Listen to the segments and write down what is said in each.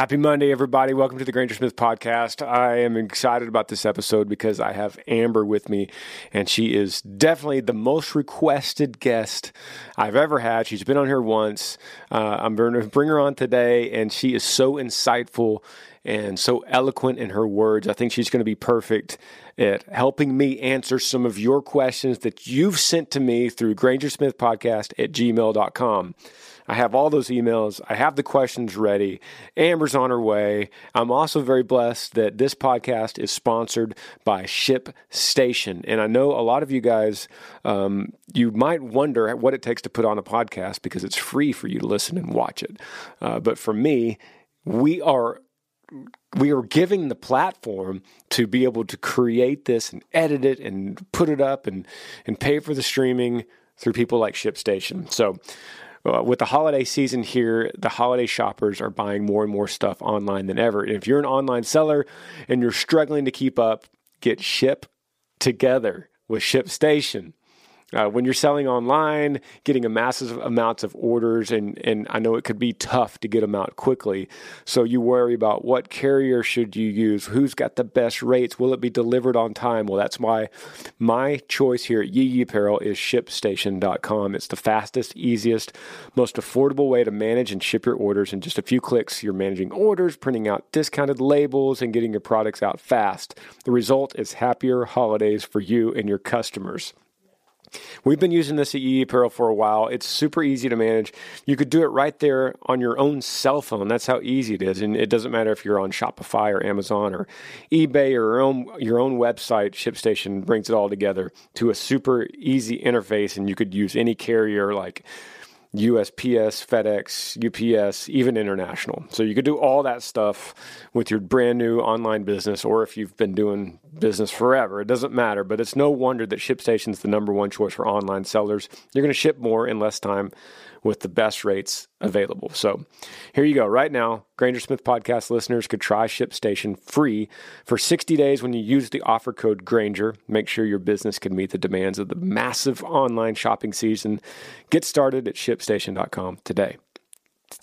Happy Monday, everybody. Welcome to the Granger Smith podcast. I am excited about this episode because I have Amber with me, and she is definitely the most requested guest I've ever had. She's been on here once. Uh, I'm going to bring her on today, and she is so insightful and so eloquent in her words. I think she's going to be perfect at helping me answer some of your questions that you've sent to me through Granger Smith podcast at gmail.com. I have all those emails. I have the questions ready. Amber's on her way. I'm also very blessed that this podcast is sponsored by Ship Station. And I know a lot of you guys, um, you might wonder what it takes to put on a podcast because it's free for you to listen and watch it. Uh, but for me, we are we are giving the platform to be able to create this and edit it and put it up and and pay for the streaming through people like ShipStation. So uh, with the holiday season here, the holiday shoppers are buying more and more stuff online than ever. And if you're an online seller and you're struggling to keep up, get Ship Together with ShipStation. Uh, when you're selling online, getting a massive amounts of orders, and, and I know it could be tough to get them out quickly. So you worry about what carrier should you use, who's got the best rates, will it be delivered on time? Well, that's why my choice here at Yee Yee Apparel is ShipStation.com. It's the fastest, easiest, most affordable way to manage and ship your orders. In just a few clicks, you're managing orders, printing out discounted labels, and getting your products out fast. The result is happier holidays for you and your customers. We've been using this at Yee Yee Apparel for a while. It's super easy to manage. You could do it right there on your own cell phone. That's how easy it is. And it doesn't matter if you're on Shopify or Amazon or eBay or your own, your own website, ShipStation brings it all together to a super easy interface. And you could use any carrier like USPS, FedEx, UPS, even international. So you could do all that stuff with your brand new online business, or if you've been doing business forever, it doesn't matter. But it's no wonder that ShipStation is the number one choice for online sellers. You're going to ship more in less time with the best rates available. So here you go. Right now, Granger Smith podcast listeners could try ShipStation free for 60 days when you use the offer code Granger. Make sure your business can meet the demands of the massive online shopping season. Get started at shipstation.com today.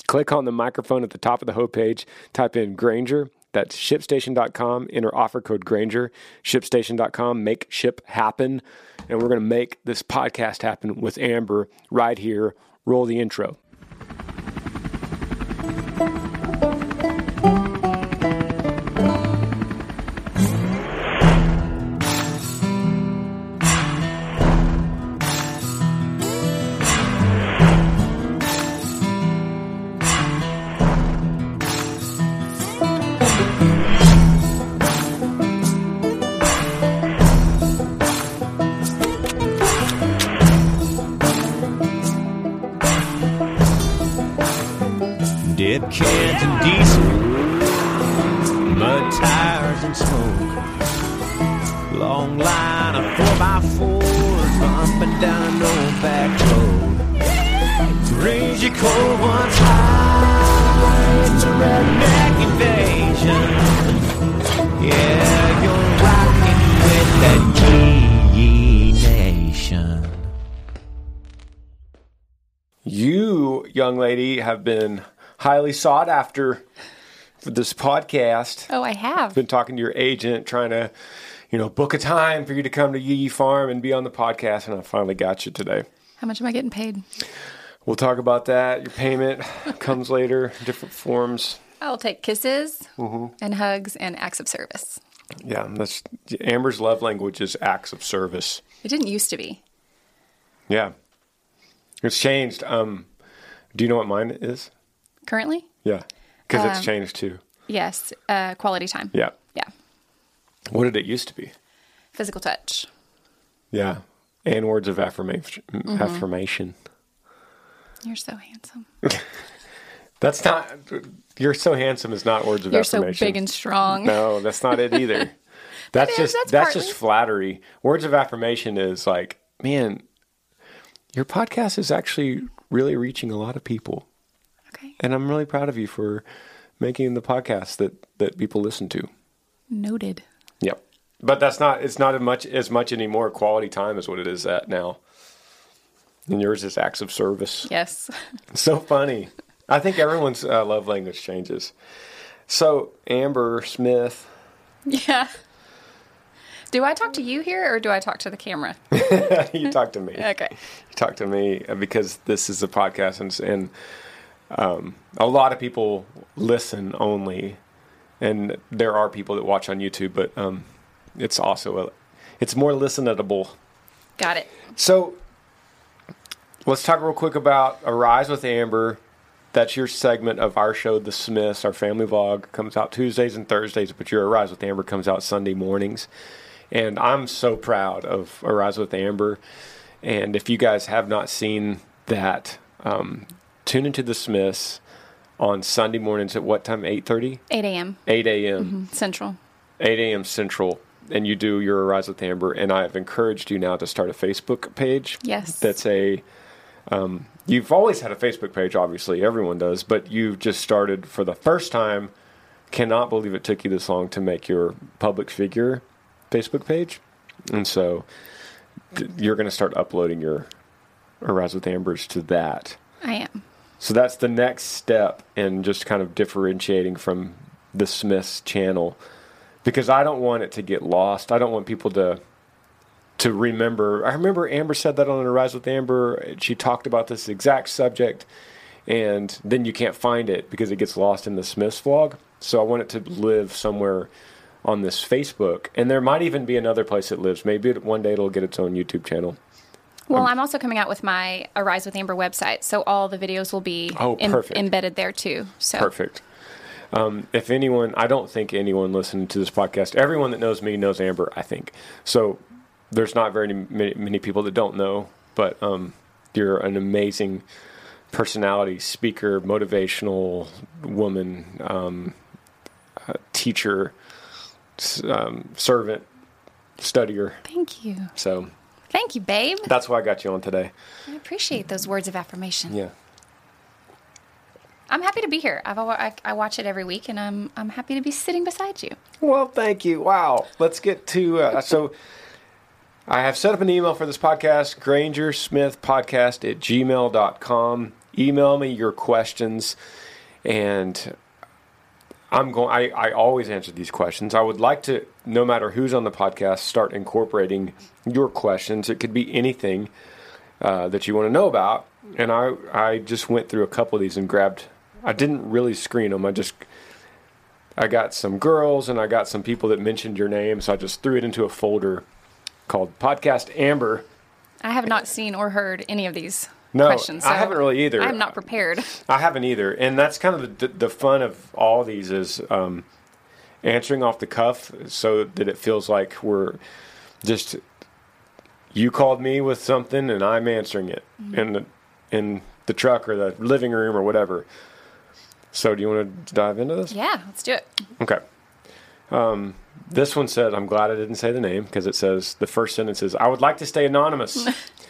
Click on the microphone at the top of the homepage, type in Granger. That's shipstation.com. Enter offer code Granger. Shipstation.com. Make ship happen. And we're going to make this podcast happen with Amber right here Roll the intro. Have been highly sought after for this podcast. Oh, I have. Been talking to your agent, trying to, you know, book a time for you to come to Yee Yee Farm and be on the podcast, and I finally got you today. How much am I getting paid? We'll talk about that. Your payment comes later, different forms. I'll take kisses Mm-hmm. and hugs and acts of service. Yeah, that's Amber's love language is acts of service. It didn't used to be. Yeah, it's changed. Um, do you know what mine is? Currently, Yeah, because it's Um, changed too. yes, uh, quality time. Yeah. Yeah. What did it used to be? Physical touch. Yeah, and words of affirmation. Mm-hmm. Affirmation. You're so handsome. That's not. You're so handsome is not words of You're so affirmation. big and strong. No, that's not it either. That's just that's that's, just flattery. Words of affirmation is like, man, your podcast is actually really reaching a lot of people, Okay. and I'm really proud of you for making the podcast that that people listen to. Noted. Yep. But that's not it's not as much as much anymore quality time is what it is at now. And yours is acts of service. Yes. So funny. I think everyone's uh, love language changes. So Amber Smith, Yeah. Do I talk to you here or do I talk to the camera? you talk to me. Okay. You talk to me uh, because this is a podcast, and, and um, a lot of people listen only, and there are people that watch on YouTube, but um, it's also a, it's more listenable. Got it. So let's talk real quick about Arise with Amber. That's your segment of our show, The Smiths. Our family vlog comes out Tuesdays and Thursdays, but your Arise with Amber comes out Sunday mornings. And I'm so proud of Arise with Amber. And if you guys have not seen that, um, tune into The Smiths on Sunday mornings at what time? 8.30? 8 a.m. 8 a.m. Central. 8 a.m. Central, and you do your Arise with Amber. And I've encouraged you now to start a Facebook page. Yes. That's a. Um, you've always had a Facebook page, obviously, everyone does, but you've just started for the first time. Cannot believe it took you this long to make your public figure Facebook page. And so you're going to start uploading your Arise with Ambers to that. I am. So that's the next step in just kind of differentiating from the Smiths channel because I don't want it to get lost. I don't want people to to remember. I remember Amber said that on Arise with Amber. She talked about this exact subject, and then you can't find it because it gets lost in the Smiths vlog. So I want it to live somewhere on this Facebook, and there might even be another place it lives. Maybe it, one day it'll get its own YouTube channel. Well, I'm also coming out with my Arise with Amber website, so all the videos will be Oh, em- embedded there too. So Perfect. Um, if anyone, I don't think anyone listening to this podcast, everyone that knows me knows Amber, I think. So there's not very many, many people that don't know, but um, you're an amazing personality, speaker, motivational woman, um, uh, teacher, um, servant, studier. Thank you. So Thank you, babe. that's why I got you on today. I appreciate those words of affirmation. Yeah. I'm happy to be here. I've, I, I watch it every week, and I'm I'm happy to be sitting beside you. Well, thank you. Wow. Let's get to uh, so. I have set up an email for this podcast, Granger Smith Podcast at gmail.com. Email me your questions, and I'm going. I, I always answer these questions. I would like to, no matter who's on the podcast, start incorporating your questions. It could be anything uh, that you want to know about. And I I just went through a couple of these and grabbed. I didn't really screen them. I just I got some girls and I got some people that mentioned your name, so I just threw it into a folder called Podcast Amber. I have not seen or heard any of these No, questions. I haven't really either. I'm not prepared. I haven't either, and that's kind of the, the fun of all these is um, answering off the cuff, so that it feels like we're just you called me with something and I'm answering it in the in the truck or the living room or whatever. So, do you want to dive into this? Yeah, let's do it. Okay. Um, this one said, I'm glad I didn't say the name because it says the first sentence is, I would like to stay anonymous.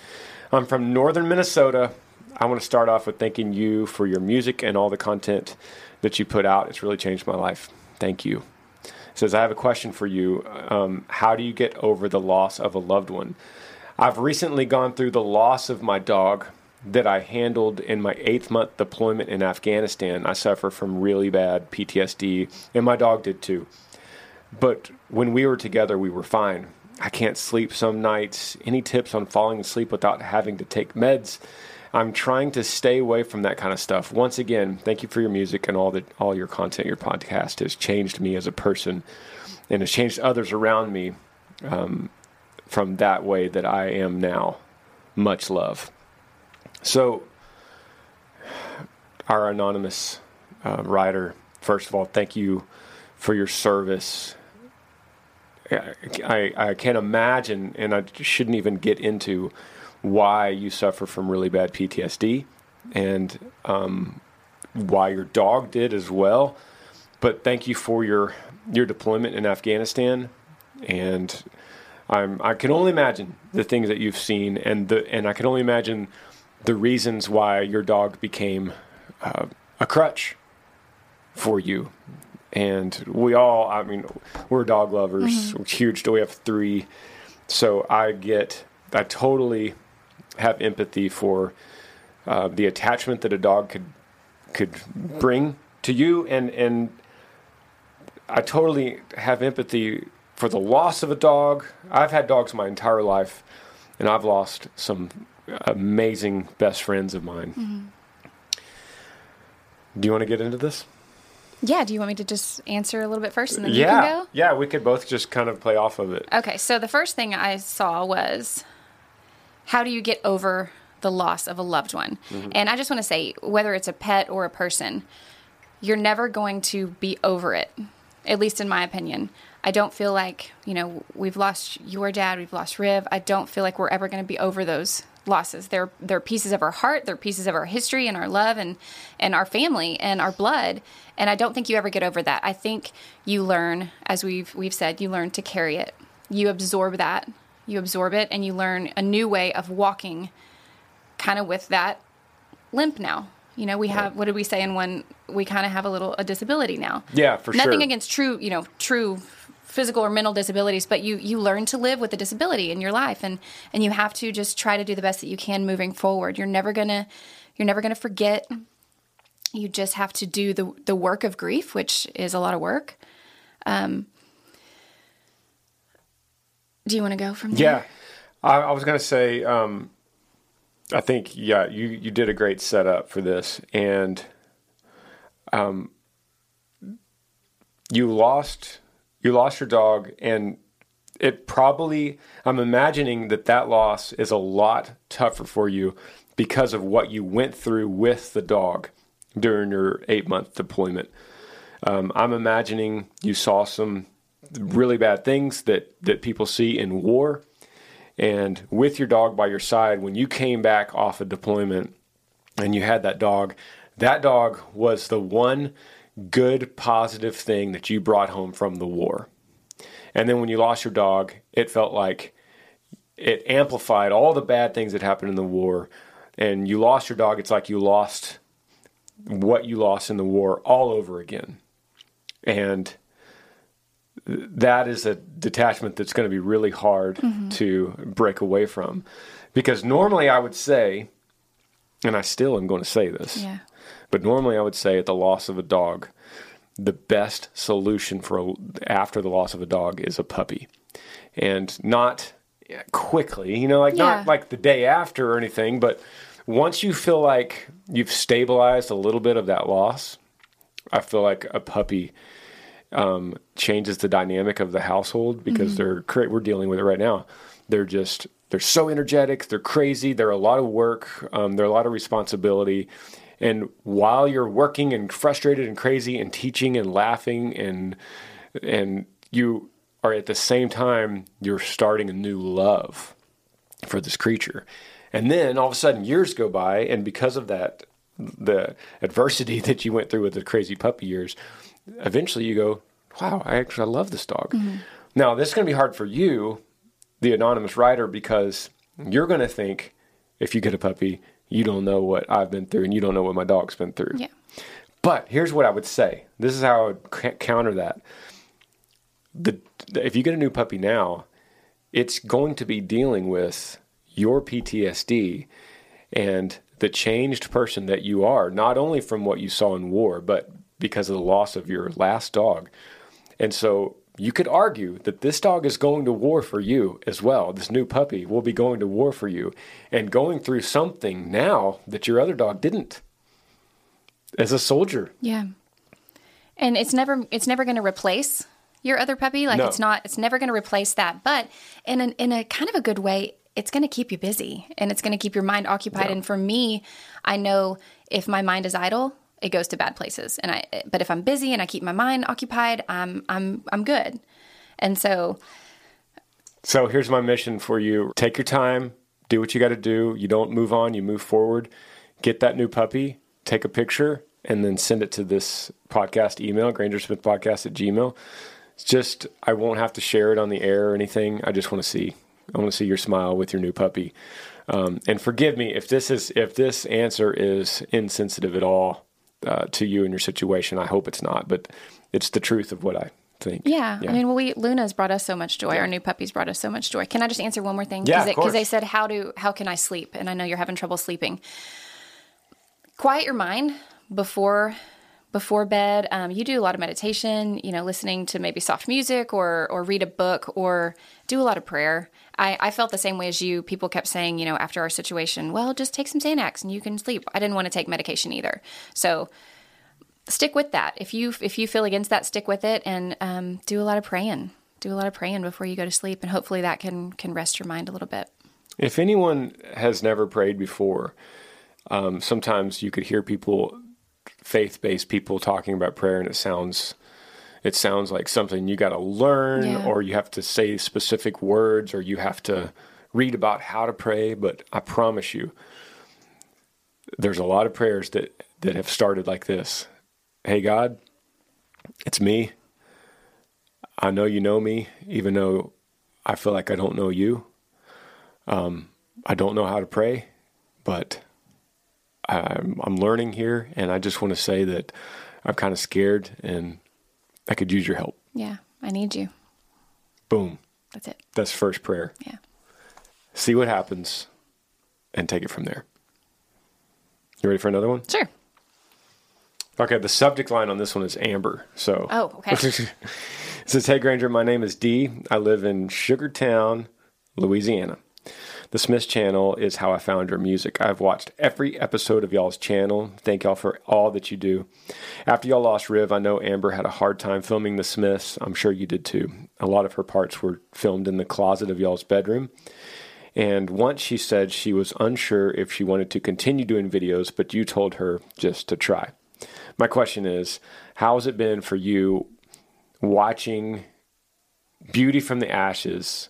I'm from northern Minnesota. I want to start off with thanking you for your music and all the content that you put out. It's really changed my life. Thank you. It says, I have a question for you. Um, how do you get over the loss of a loved one? I've recently gone through the loss of my dog that I handled in my eighth month deployment in Afghanistan. I suffer from really bad PTSD, and my dog did too. But when we were together, we were fine. I can't sleep some nights. Any tips on falling asleep without having to take meds? I'm trying to stay away from that kind of stuff. Once again, thank you for your music and all the all your content. Your podcast has changed me as a person, and has changed others around me um, from that way that I am now. Much love. So, our anonymous uh, writer, first of all, thank you for your service. I, I, can't imagine, and I shouldn't even get into why you suffer from really bad PTSD and um, why your dog did as well. But thank you for your your deployment in Afghanistan, and I'm I can only imagine the things that you've seen, and the and I can only imagine the reasons why your dog became uh, a crutch for you. And we all, I mean, we're dog lovers, We're huge. Do we have three, so I get, I totally have empathy for uh, the attachment that a dog could could bring to you and and I totally have empathy for the loss of a dog. I've had dogs my entire life and I've lost some amazing best friends of mine. Mm-hmm. Do you want to get into this? Yeah. Do you want me to just answer a little bit first and then you can go? Yeah, we could both just kind of play off of it. Okay, so the first thing I saw was how do you get over the loss of a loved one? Mm-hmm. And I just want to say, whether it's a pet or a person, you're never going to be over it, at least in my opinion. I don't feel like, you know, we've lost your dad, we've lost Riv. I don't feel like we're ever going to be over those losses. They're they're pieces of our heart, they're pieces of our history and our love and and our family and our blood. And I don't think you ever get over that. I think you learn, as we've we've said, you learn to carry it. You absorb that. You absorb it and you learn a new way of walking kind of with that limp now. You know, we have what did we say in one we kind of have a little a disability now. Yeah, for Nothing sure. Nothing against true, you know, true physical or mental disabilities, but you you learn to live with a disability in your life and and you have to just try to do the best that you can moving forward. You're never to you're never to forget. You just have to do the the work of grief, which is a lot of work. Um do you want to go from there? Yeah, I, I was gonna say. Um, I think yeah, you you did a great setup for this, and um, you lost you lost your dog, and it probably I'm imagining that that loss is a lot tougher for you because of what you went through with the dog during your eight month deployment. Um, I'm imagining you saw some really bad things that that people see in war and with your dog by your side when you came back off a deployment and you had that dog that dog was the one good positive thing that you brought home from the war and then when you lost your dog it felt like it amplified all the bad things that happened in the war and you lost your dog it's like you lost what you lost in the war all over again and that is a detachment that's going to be really hard mm-hmm. to break away from. Because normally I would say, and I still am going to say this, Yeah. But normally I would say at the loss of a dog, the best solution for a, after the loss of a dog is a puppy, and not quickly. You know, like Yeah. not like the day after or anything, but once you feel like you've stabilized a little bit of that loss, I feel like a puppy um, changes the dynamic of the household because they're cra- we're dealing with it right now. They're just they're so energetic, they're crazy, they're a lot of work, um, they're a lot of responsibility. And while you're working and frustrated and crazy and teaching and laughing and and you are at the same time you're starting a new love for this creature. And then all of a sudden years go by and because of that the adversity that you went through with the crazy puppy years, eventually you go, Wow, I actually I love this dog. Mm-hmm. Now this is gonna be hard for you, the anonymous writer, because you're gonna think if you get a puppy, you don't know what I've been through and you don't know what my dog's been through. Yeah. But here's what I would say. This is how I would counter that. The if you get a new puppy now, it's going to be dealing with your PTSD and the changed person that you are, not only from what you saw in war, but because of the loss of your last dog. And so you could argue that this dog is going to war for you as well. This new puppy will be going to war for you and going through something now that your other dog didn't. As a soldier, Yeah. And it's never it's never going to replace your other puppy. Like No. it's not it's never going to replace that. But in an, in a kind of a good way, it's going to keep you busy and it's going to keep your mind occupied. And for me, I know if my mind is idle, it goes to bad places. And I but if I'm busy and I keep my mind occupied, I'm I'm I'm good. And so So here's my mission for you. Take your time, do what you got to do. You don't move on, you move forward. Get that new puppy, take a picture, and then send it to this podcast email, Granger Smith Podcast at Gmail. It's just, I won't have to share it on the air or anything. I just want to see, I want to see your smile with your new puppy. Um, and forgive me if this is, if this answer is insensitive at all uh, to you and your situation. I hope it's not, but it's the truth of what I think. Yeah. I mean, well, we Luna's brought us so much joy. Our new puppies brought us so much joy. Can I just answer one more thing? Yeah, Because they said, "How do how can I sleep?" And I know you're having trouble sleeping. Quiet your mind before before bed. Um, you do a lot of meditation, you know, listening to maybe soft music or or read a book or do a lot of prayer. I, I felt the same way as you. People kept saying, you know, after our situation, well, just take some Xanax and you can sleep. I didn't want to take medication either. So stick with that. If you if you feel against that, stick with it and um, do a lot of praying. Do a lot of praying before you go to sleep, and hopefully that can can rest your mind a little bit. If anyone has never prayed before, um, sometimes you could hear people, faith based people, talking about prayer, and it sounds it sounds like something you got to learn, Yeah. or you have to say specific words, or you have to read about how to pray. But I promise you, there's a lot of prayers that that have started like this. Hey God, it's me. I know you know me, even though I feel like I don't know you. Um, I don't know how to pray, but I'm, I'm learning here, and I just want to say that I'm kind of scared, and I could use your help. Yeah, I need you. Boom. That's it. That's first prayer. Yeah. See what happens, and take it from there. You ready for another one? Sure. Okay, the subject line on this one is Amber. So, Oh, okay. it says, Hey Granger, my name is Dee. I live in Sugartown, Louisiana. The Smiths channel is how I found your music. I've watched every episode of y'all's channel. Thank y'all for all that you do. After y'all lost Riv, I know Amber had a hard time filming the Smiths. I'm sure you did too. A lot of her parts were filmed in the closet of y'all's bedroom. And once she said she was unsure if she wanted to continue doing videos, but you told her just to try. My question is, how has it been for you watching Beauty from the Ashes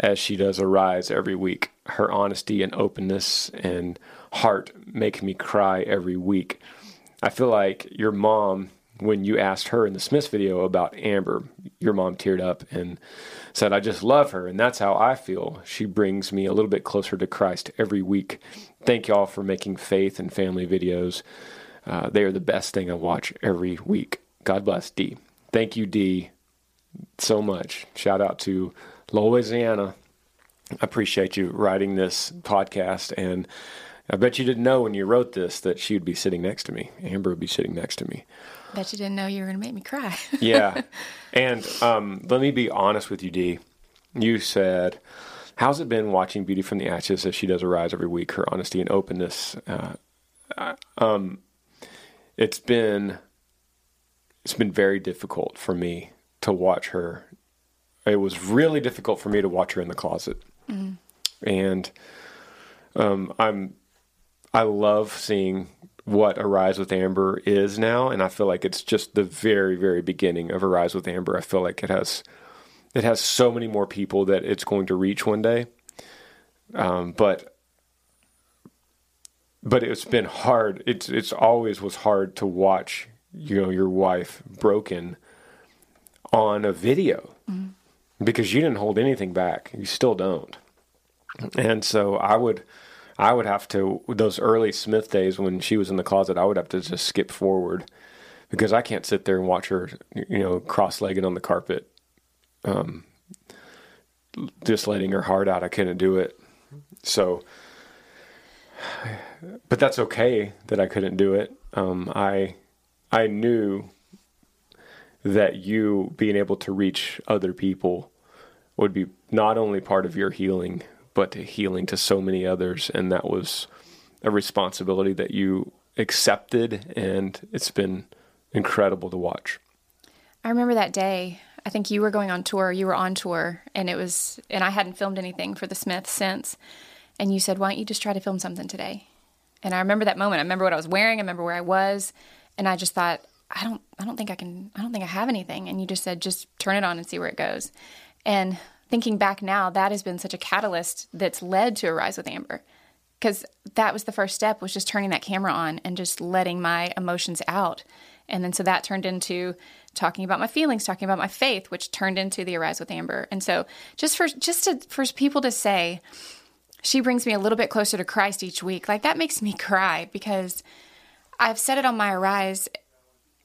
as she does arise every week? Her honesty and openness and heart make me cry every week. I feel like your mom, when you asked her in the Smiths video about Amber, your mom teared up and said, I just love her. And that's how I feel. She brings me a little bit closer to Christ every week. Thank y'all for making faith and family videos. Uh, they are the best thing I watch every week. God bless D. Thank you, D, so much. Shout out to Louisiana. I appreciate you writing this podcast. And I bet you didn't know when you wrote this that she would be sitting next to me. Amber would be sitting next to me. Bet you didn't know you were going to make me cry. Yeah. and um, let me be honest with you, D. You said, How's it been watching Beauty from the Ashes as she does arise every week? Her honesty and openness. Uh, uh, um, it's been it's been very difficult for me to watch her. It was really difficult for me to watch her in the closet, and um, I'm I love seeing what Arise with Amber is now, and I feel like it's just the very, very beginning of Arise with Amber. I feel like it has it has so many more people that it's going to reach one day. Um, but but it's been hard. It's it's always was hard to watch. You know, your wife broken on a video because you didn't hold anything back. You still don't. And so I would I would have to those early Smith days when she was in the closet, I would have to just skip forward because I can't sit there and watch her, you know, cross-legged on the carpet, um, just letting her heart out. I couldn't do it. So, but that's okay that I couldn't do it. Um, I I knew that you being able to reach other people would be not only part of your healing, but healing to so many others. And that was a responsibility that you accepted. And it's been incredible to watch. I remember that day. I think you were going on tour. You were on tour, and it was, and I hadn't filmed anything for the Smiths since. And you said, "Why don't you just try to film something today?" And I remember that moment. I remember what I was wearing. I remember where I was, and I just thought, I don't, I don't think I can. I don't think I have anything. And you just said, just turn it on and see where it goes. And thinking back now, that has been such a catalyst that's led to Arise with Amber because that was the first step was just turning that camera on and just letting my emotions out and then so that turned into talking about my feelings talking about my faith which turned into the arise with amber and so just for just to for people to say she brings me a little bit closer to christ each week like that makes me cry because i've said it on my arise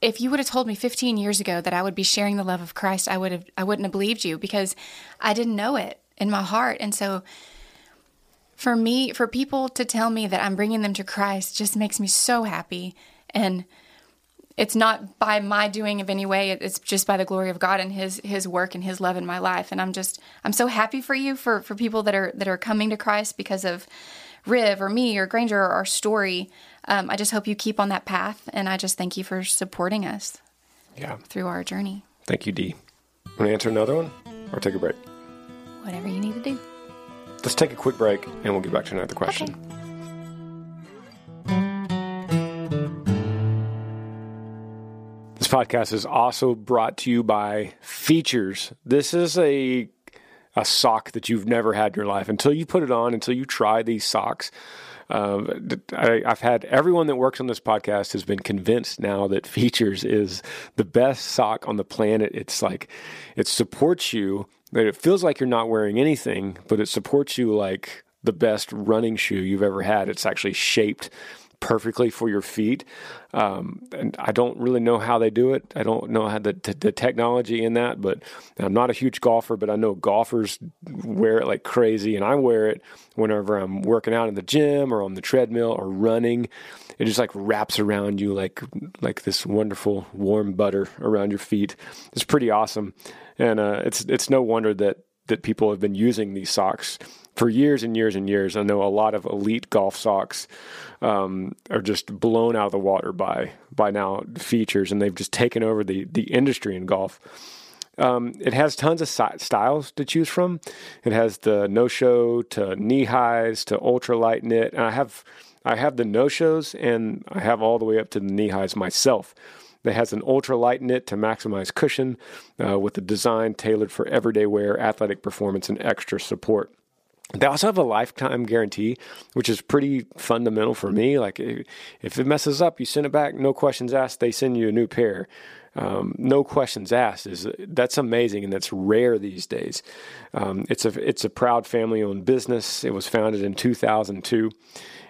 if you would have told me 15 years ago that i would be sharing the love of christ i would have i wouldn't have believed you because i didn't know it in my heart and so for me, for people to tell me that I'm bringing them to Christ just makes me so happy. and it's not by my doing of any way. It's just by the glory of God and His His work and His love in my life. And I'm just I'm so happy for you for for people that are that are coming to Christ because of Riv or me or Granger or our story. Um, I just hope you keep on that path, and I just thank you for supporting us Yeah. through our journey. Thank you, D. Want to answer another one or take a break? Whatever you need to do. Let's take a quick break and we'll get back to another question. Okay. This podcast is also brought to you by Feetures. This is a a sock that you've never had in your life until you put it on, until you try these socks. Um, I, I've had everyone that works on this podcast has been convinced now that Feetures is the best sock on the planet. It's like it supports you, but it feels like you're not wearing anything, but it supports you like the best running shoe you've ever had. It's actually shaped perfectly for your feet. Um, and I don't really know how they do it. I don't know how the, t- the technology in that, but I'm not a huge golfer, but I know golfers wear it like crazy. And I wear it whenever I'm working out in the gym or on the treadmill or running. It just like wraps around you like, like this wonderful warm butter around your feet. It's pretty awesome. And, uh, it's, it's no wonder that, that people have been using these socks for years and years and years. I know a lot of elite golf socks um, are just blown out of the water by by now Feetures, and they've just taken over the the industry in golf. Um, it has tons of si- styles to choose from. It has the no show to knee highs to ultra light knit, and I have I have the no shows, and I have all the way up to the knee highs myself. It has an ultra light knit to maximize cushion uh, with a design tailored for everyday wear, athletic performance, and extra support. They also have a lifetime guarantee, which is pretty fundamental for me. Like if it messes up, you send it back, no questions asked. They send you a new pair. Um, no questions asked is that's amazing and that's rare these days. Um, it's a it's a proud family owned business. It was founded in 2002,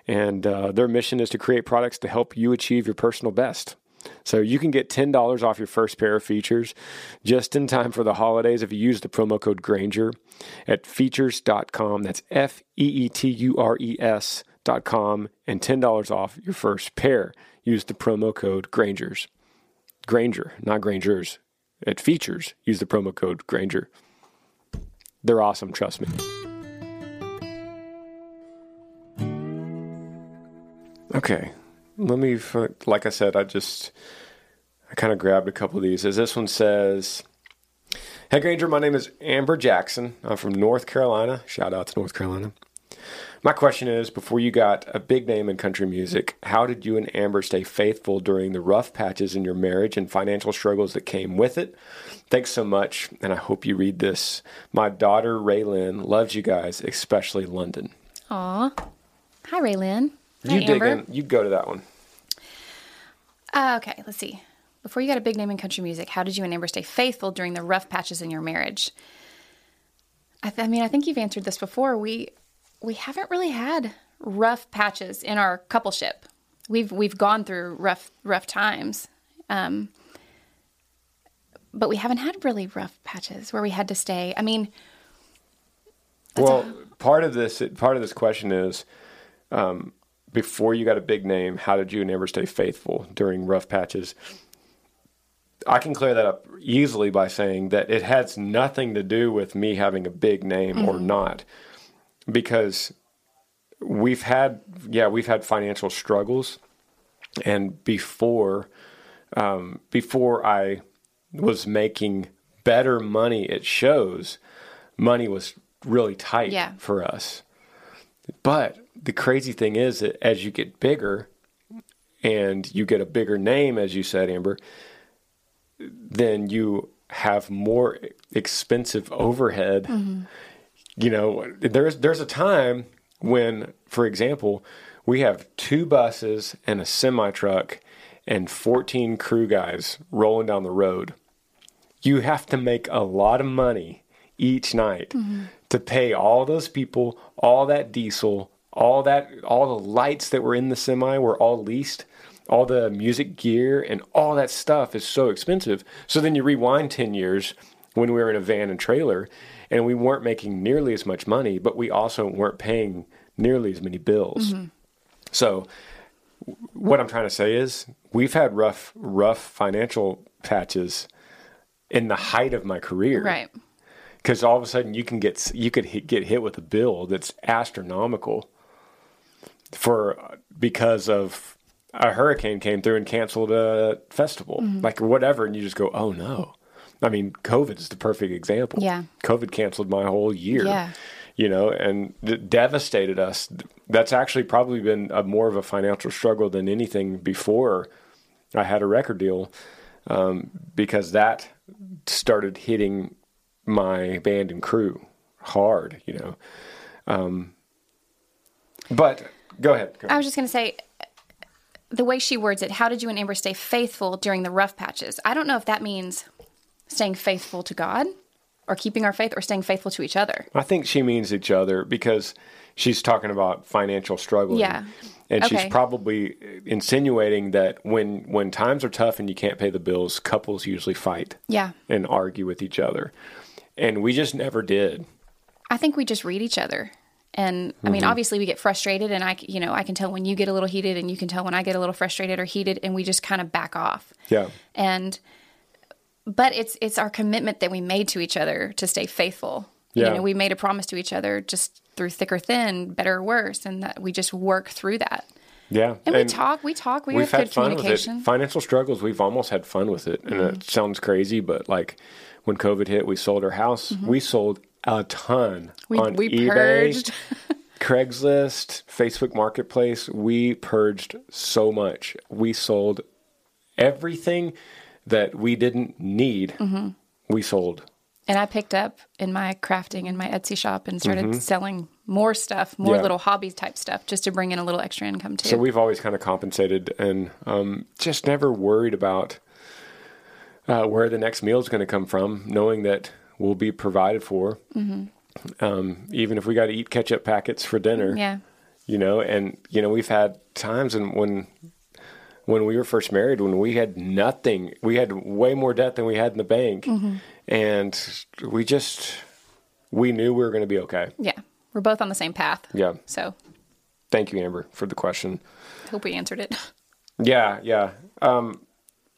and uh, their mission is to create products to help you achieve your personal best. So you can get $10 off your first pair of Feetures just in time for the holidays if you use the promo code Granger at feetures.com. That's F E E T U R E S.com and $10 off your first pair. Use the promo code Grangers. Granger, not Grangers. At Feetures, use the promo code Granger. They're awesome, trust me. Okay, let me like i said i just i kind of grabbed a couple of these. As this one says hey granger my name is amber jackson. I'm from north carolina. Shout out to north carolina. My question is before you got a big name in country music how did you and amber stay faithful during the rough patches in your marriage and financial struggles that came with it? Thanks so much and i hope you read this. My daughter raylyn loves you guys especially london. Aw. Hi, Raylyn. you Hi, dig Amber. in you go to that one Uh, okay, let's see. Before you got a big name in country music, how did you and Amber stay faithful during the rough patches in your marriage? I, th- I mean, I think you've answered this before. We we haven't really had rough patches in our coupleship. We've we've gone through rough rough times, um, but we haven't had really rough patches where we had to stay. I mean, well, part of this part of this question is um, before you got a big name, how did you and Amber stay faithful during rough patches? I can clear that up easily by saying that it has nothing to do with me having a big name or not, because we've had yeah we've had financial struggles, and before um, before I was making better money at shows, money was really tight Yeah. for us. But the crazy thing is that as you get bigger and you get a bigger name, as you said, Amber, then you have more expensive overhead. Mm-hmm. You know, there's there's a time when, for example, we have two buses and a semi truck and 14 crew guys rolling down the road. You have to make a lot of money each night mm-hmm. To pay all those people, all that diesel, all that all the lights that were in the semi were all leased all the music gear and all that stuff is so expensive so then you rewind 10 years when we were in a van and trailer and we weren't making nearly as much money but we also weren't paying nearly as many bills mm-hmm. so what i'm trying to say is we've had rough, rough financial patches in the height of my career. Right. Because all of a sudden you can get you could hit, get hit with a bill that's astronomical for because of a hurricane came through and canceled a festival, Mm-hmm. like whatever, and you just go, oh no. I mean, COVID is the perfect example. Yeah. COVID canceled my whole year. Yeah. You know, and it devastated us. That's actually probably been a more of a financial struggle than anything before I had a record deal, um, because that started hitting my band and crew hard. You know, um, but go ahead. Go I was just going to say, the way she words it, how did you and Amber stay faithful during the rough patches? I don't know if that means staying faithful to God or keeping our faith or staying faithful to each other. I think she means each other because she's talking about financial struggle. Yeah. And she's probably insinuating that when when times are tough and you can't pay the bills, couples usually fight Yeah. and argue with each other. And we just never did. I think we just read each other. And I Mm-hmm. mean, obviously we get frustrated and I, you know, I can tell when you get a little heated and you can tell when I get a little frustrated or heated and we just kind of back off. Yeah. And but it's it's our commitment that we made to each other to stay faithful. Yeah. You know, we made a promise to each other just through thick or thin, better or worse, and that we just work through that. Yeah. And, we talk, we talk, we we've have had good fun with it. communication. Mm-hmm. Financial struggles, we've almost had fun with it. And it sounds crazy, but like when COVID hit, we sold our house. We sold a ton Mm-hmm. We, on we eBay. purged. Craigslist, Facebook Marketplace, we purged so much. We sold everything that we didn't need. Mm-hmm. We sold. And I picked up in my crafting in my Etsy shop and started Mm-hmm. selling more stuff, more Yeah. little hobby type stuff, just to bring in a little extra income too. So we've always kind of compensated and um, just never worried about uh, where the next meal is going to come from, knowing that we'll be provided for. Mm-hmm. Um, even if we got to eat ketchup packets for dinner, yeah, you know, and you know we've had times and when when we were first married when we had nothing, we had way more debt than we had in the bank, Mm-hmm. and we just we knew we were going to be okay. yeah, we're both on the same path. Yeah. So Thank you, Amber, for the question. I hope we answered it. Yeah, yeah. Um,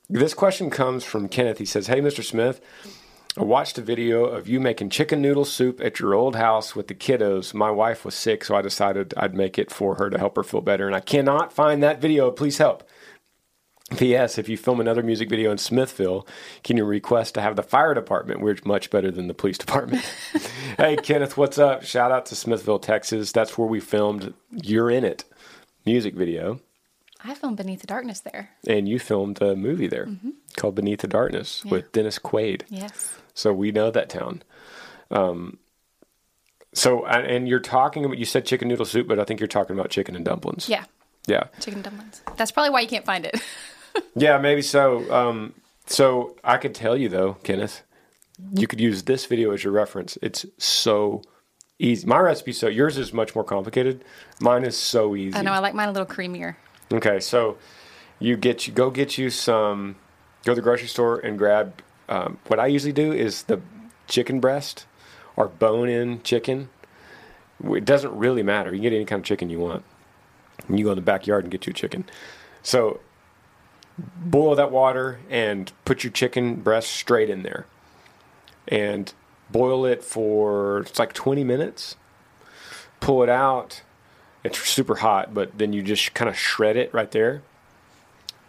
this question comes from Kenneth. He says, Hey, Mr. Smith, I watched a video of you making chicken noodle soup at your old house with the kiddos. My wife was sick, so I decided I'd make it for her to help her feel better. And I cannot find that video. Please help. P.S. If you film another music video in Smithville, can you request to have the fire department? We're much better than the police department. hey, Kenneth, what's up? Shout out to Smithville, Texas. That's where we filmed You're in It music video I filmed Beneath the Darkness there. and you filmed a movie there called Beneath the Darkness with Dennis Quaid. Yes. So we know that town. Um, so and you're talking about you said chicken noodle soup, but I think you're talking about chicken and dumplings. Yeah. yeah, Chicken dumplings. That's probably why you can't find it. yeah, maybe so. Um, so I could tell you though, Kenneth, you could use this video as your reference. It's so easy. My recipe's so yours is much more complicated. Mine is so easy. I know. I like mine a little creamier. Okay, so you get you go get you some go to the grocery store and grab um, what I usually do is the chicken breast or bone in chicken. It doesn't really matter. You can get any kind of chicken you want. And you go in the backyard and get you chicken. So boil that water and put your chicken breast straight in there. And boil it for it's like 20 minutes. Pull it out it's super hot, but then you just kind of shred it right there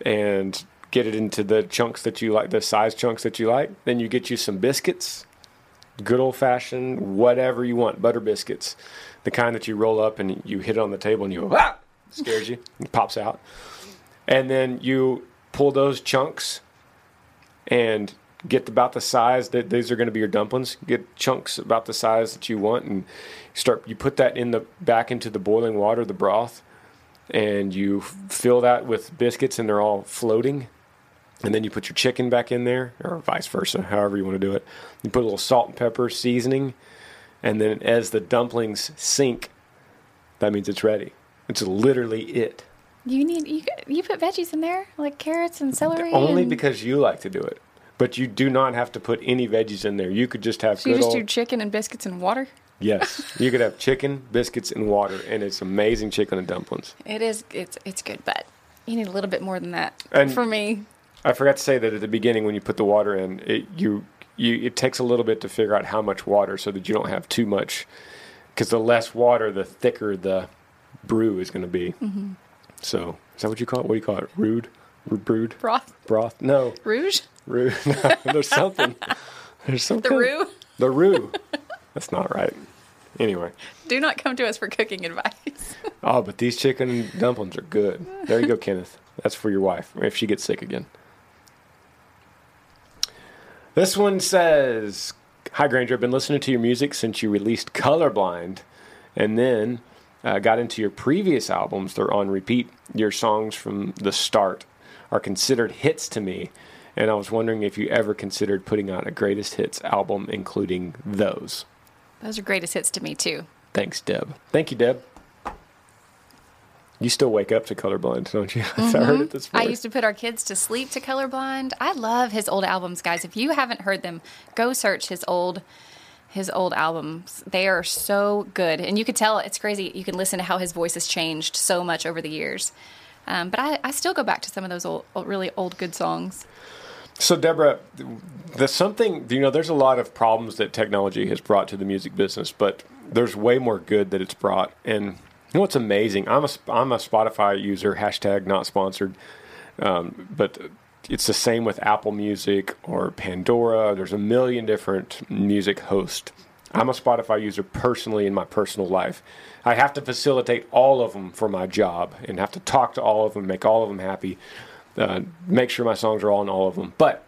and get it into the chunks that you like, the size chunks that you like. Then you get you some biscuits, good old fashioned, whatever you want, butter biscuits, the kind that you roll up and you hit it on the table and you go, ah, scares you, it pops out. And then you pull those chunks and get about the size that these are going to be your dumplings. Get chunks about the size that you want, and start. You put that in the back into the boiling water, the broth, and you fill that with biscuits, and they're all floating. And then you put your chicken back in there, or vice versa, however you want to do it. You put a little salt and pepper seasoning, and then as the dumplings sink, that means it's ready. It's literally it. You need you you put veggies in there like carrots and celery. Only and, because you like to do it. But you do not have to put any veggies in there. You could just have so you just old do chicken and biscuits and water. yes. You could have chicken, biscuits, and water, and it's amazing chicken and dumplings. It is it's it's good, but You need a little bit more than that And- for me. I forgot to say that at the beginning when you put the water in, it you you it takes a little bit to figure out how much water so that you don't have too much. Because the less water, the thicker the brew is going to be. Mm-hmm. So is that what you call it? What do you call it? Rude, brood, Broth. broth? No, Rouge? rude. No, there's something. There's something. The roux? The roux. That's not right. Anyway. Do not come to us for cooking advice. Oh, but these chicken dumplings are good. There you go, Kenneth. That's for your wife if she gets sick again. This one says, "Hi Granger, I've been listening to your music since you released Colorblind, and then uh, got into your previous albums. They're on repeat. Your songs from the start are considered hits to me, and I was wondering if you ever considered putting out a greatest hits album, including those." Those are greatest hits to me, too. Thanks, Deb. Thank you, Deb. You still wake up to colorblind, don't you? I heard it this Mm-hmm. I used to put our kids to sleep to Colorblind. I love his old albums, guys. If you haven't heard them, go search his old his old albums. They are so good, and you could tell it's crazy. You can listen to how his voice has changed so much over the years. Um, but I, I still go back to some of those old, old, really old good songs. So, Deborah, there's something, you know, there's a lot of problems that technology has brought to the music business, but there's way more good that it's brought. And you know what's amazing? I'm a, I'm a Spotify user, hashtag not sponsored, um, but it's the same with Apple Music or Pandora. There's a million different music hosts. I'm a Spotify user personally in my personal life. I have to facilitate all of them for my job and have to talk to all of them, make all of them happy, uh, make sure my songs are all on all of them. But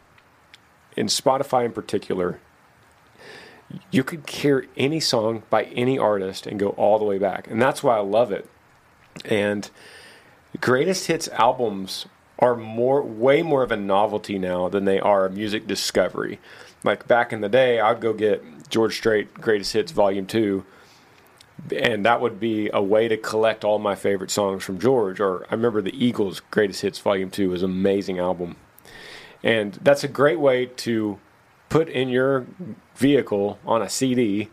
in Spotify in particular, you could hear any song by any artist and go all the way back. And that's why I love it. And greatest hits albums are more way more of a novelty now than they are a music discovery. Like back in the day, I'd go get George Strait Greatest Hits Volume 2 and that would be a way to collect all my favorite songs from George. Or I remember the Eagles' Greatest Hits Volume Two was an amazing album, and that's a great way to put in your vehicle on a CD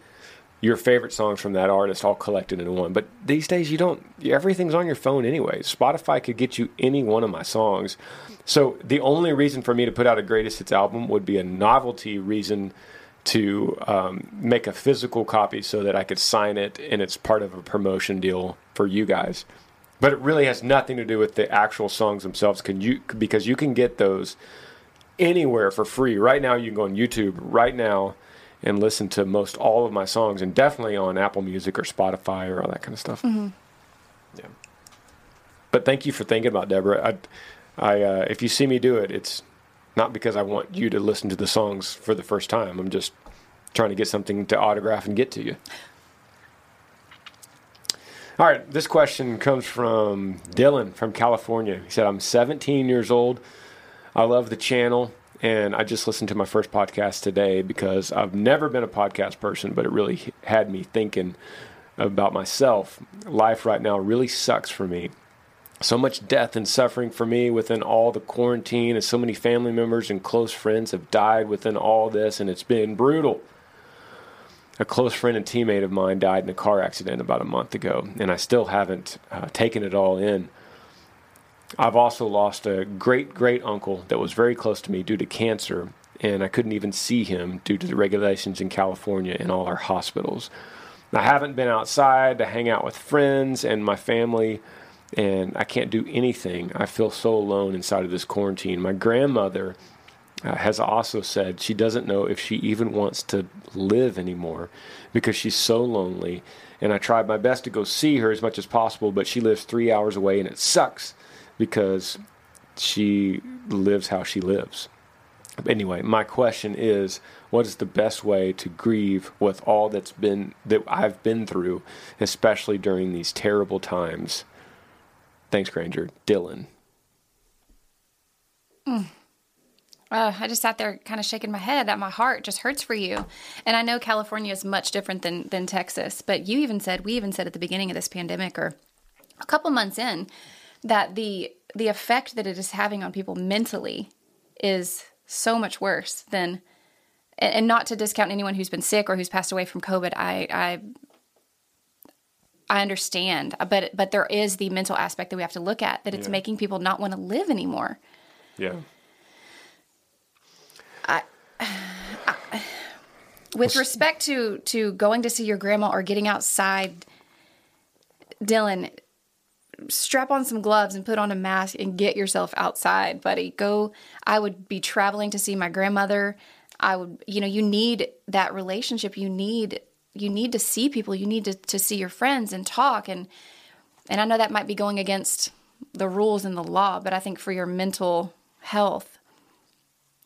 your favorite songs from that artist all collected in one. But these days, you don't. Everything's on your phone anyway. Spotify could get you any one of my songs. So the only reason for me to put out a greatest hits album would be a novelty reason to um, make a physical copy so that I could sign it and it's part of a promotion deal for you guys. But it really has nothing to do with the actual songs themselves can you because you can get those anywhere for free. Right now you can go on YouTube right now and listen to most all of my songs and definitely on Apple Music or Spotify or all that kind of stuff. Yeah. But thank you for thinking about Deborah. I, I uh, if you see me do it, it's not because I want you to listen to the songs for the first time. I'm just trying to get something to autograph and get to you. All right, this question comes from Dylan from California. He said, I'm 17 years old. I love the channel, and I just listened to my first podcast today because I've never been a podcast person, but it really had me thinking about myself. Life right now really sucks for me so much death and suffering for me within all the quarantine, and so many family members and close friends have died within all this, and it's been brutal. A close friend and teammate of mine died in a car accident about a month ago, and I still haven't uh, taken it all in. I've also lost a great great uncle that was very close to me due to cancer, and I couldn't even see him due to the regulations in California and all our hospitals. I haven't been outside to hang out with friends and my family and I can't do anything. I feel so alone inside of this quarantine. My grandmother uh, has also said she doesn't know if she even wants to live anymore because she's so lonely. And I tried my best to go see her as much as possible, but she lives three hours away and it sucks because she lives how she lives. Anyway, my question is what is the best way to grieve with all that's been that I've been through, especially during these terrible times? Thanks, Granger. Dylan. Uh, I just sat there kind of shaking my head that my heart just hurts for you. And I know California is much different than, than Texas, but you even said, we even said at the beginning of this pandemic or a couple months in that the the effect that it is having on people mentally is so much worse than and not to discount anyone who's been sick or who's passed away from COVID. I I I understand, uh, but but there is the mental aspect that we have to look at that it's Yeah. making people not want to live anymore. Yeah. With respect to to going to see your grandma or getting outside, Dylan, strap on some gloves and put on a mask and get yourself outside, buddy. Go. I would be traveling to see my grandmother. I would, you know, you need that relationship. You need you need to see people. You need to to see your friends and talk and and I know that might be going against the rules and the law, but I think for your mental health,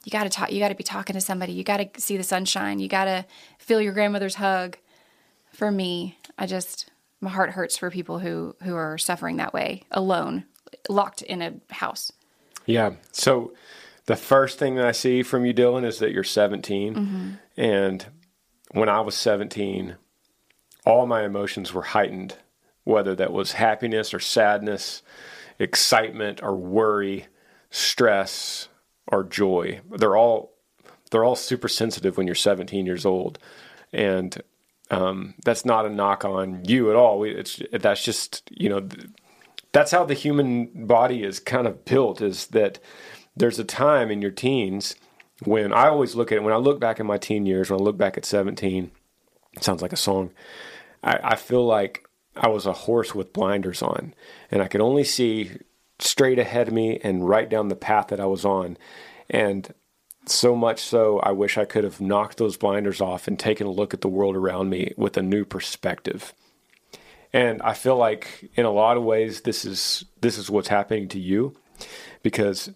you got to talk. You got to be talking to somebody. You got to see the sunshine. You got to feel your grandmother's hug. For me, I just my heart hurts for people who who are suffering that way, alone, locked in a house. Yeah. So the first thing that I see from you, Dylan, is that you're 17. Mm-hmm. And when I was 17, all my emotions were heightened, whether that was happiness or sadness, excitement or worry, stress or joy. They're all they're all super sensitive when you're 17 years old, and um, that's not a knock on you at all. It's that's just you know that's how the human body is kind of built. Is that there's a time in your teens when I always look at it when I look back in my teen years when I look back at 17. It sounds like a song. I, I feel like I was a horse with blinders on, and I could only see straight ahead of me and right down the path that I was on. And so much so, I wish I could have knocked those blinders off and taken a look at the world around me with a new perspective. And I feel like in a lot of ways this is this is what's happening to you because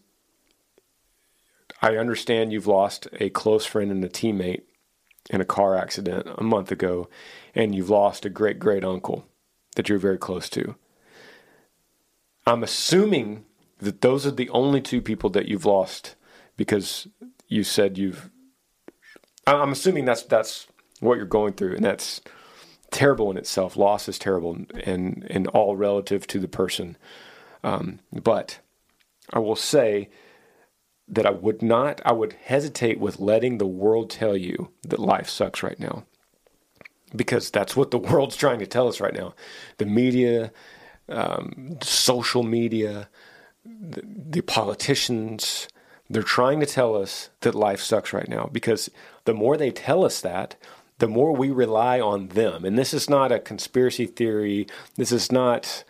I understand you've lost a close friend and a teammate in a car accident a month ago and you've lost a great great uncle that you're very close to. I'm assuming that those are the only two people that you've lost because you said you've. I'm assuming that's that's what you're going through, and that's terrible in itself. Loss is terrible, and and all relative to the person. Um, but I will say that I would not. I would hesitate with letting the world tell you that life sucks right now because that's what the world's trying to tell us right now. The media, um, social media, the, the politicians, they're trying to tell us that life sucks right now because the more they tell us that, the more we rely on them. And this is not a conspiracy theory. This is not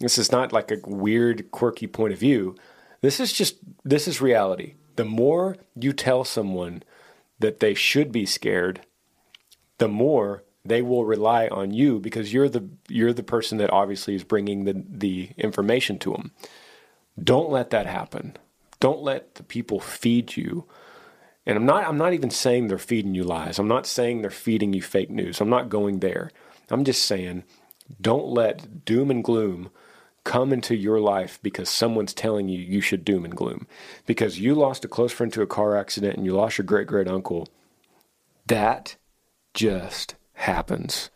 this is not like a weird quirky point of view. This is just this is reality. The more you tell someone that they should be scared, the more they will rely on you because you're the you're the person that obviously is bringing the the information to them. Don't let that happen. Don't let the people feed you. And I'm not I'm not even saying they're feeding you lies. I'm not saying they're feeding you fake news. I'm not going there. I'm just saying don't let doom and gloom come into your life because someone's telling you you should doom and gloom. Because you lost a close friend to a car accident and you lost your great great uncle. That just happens.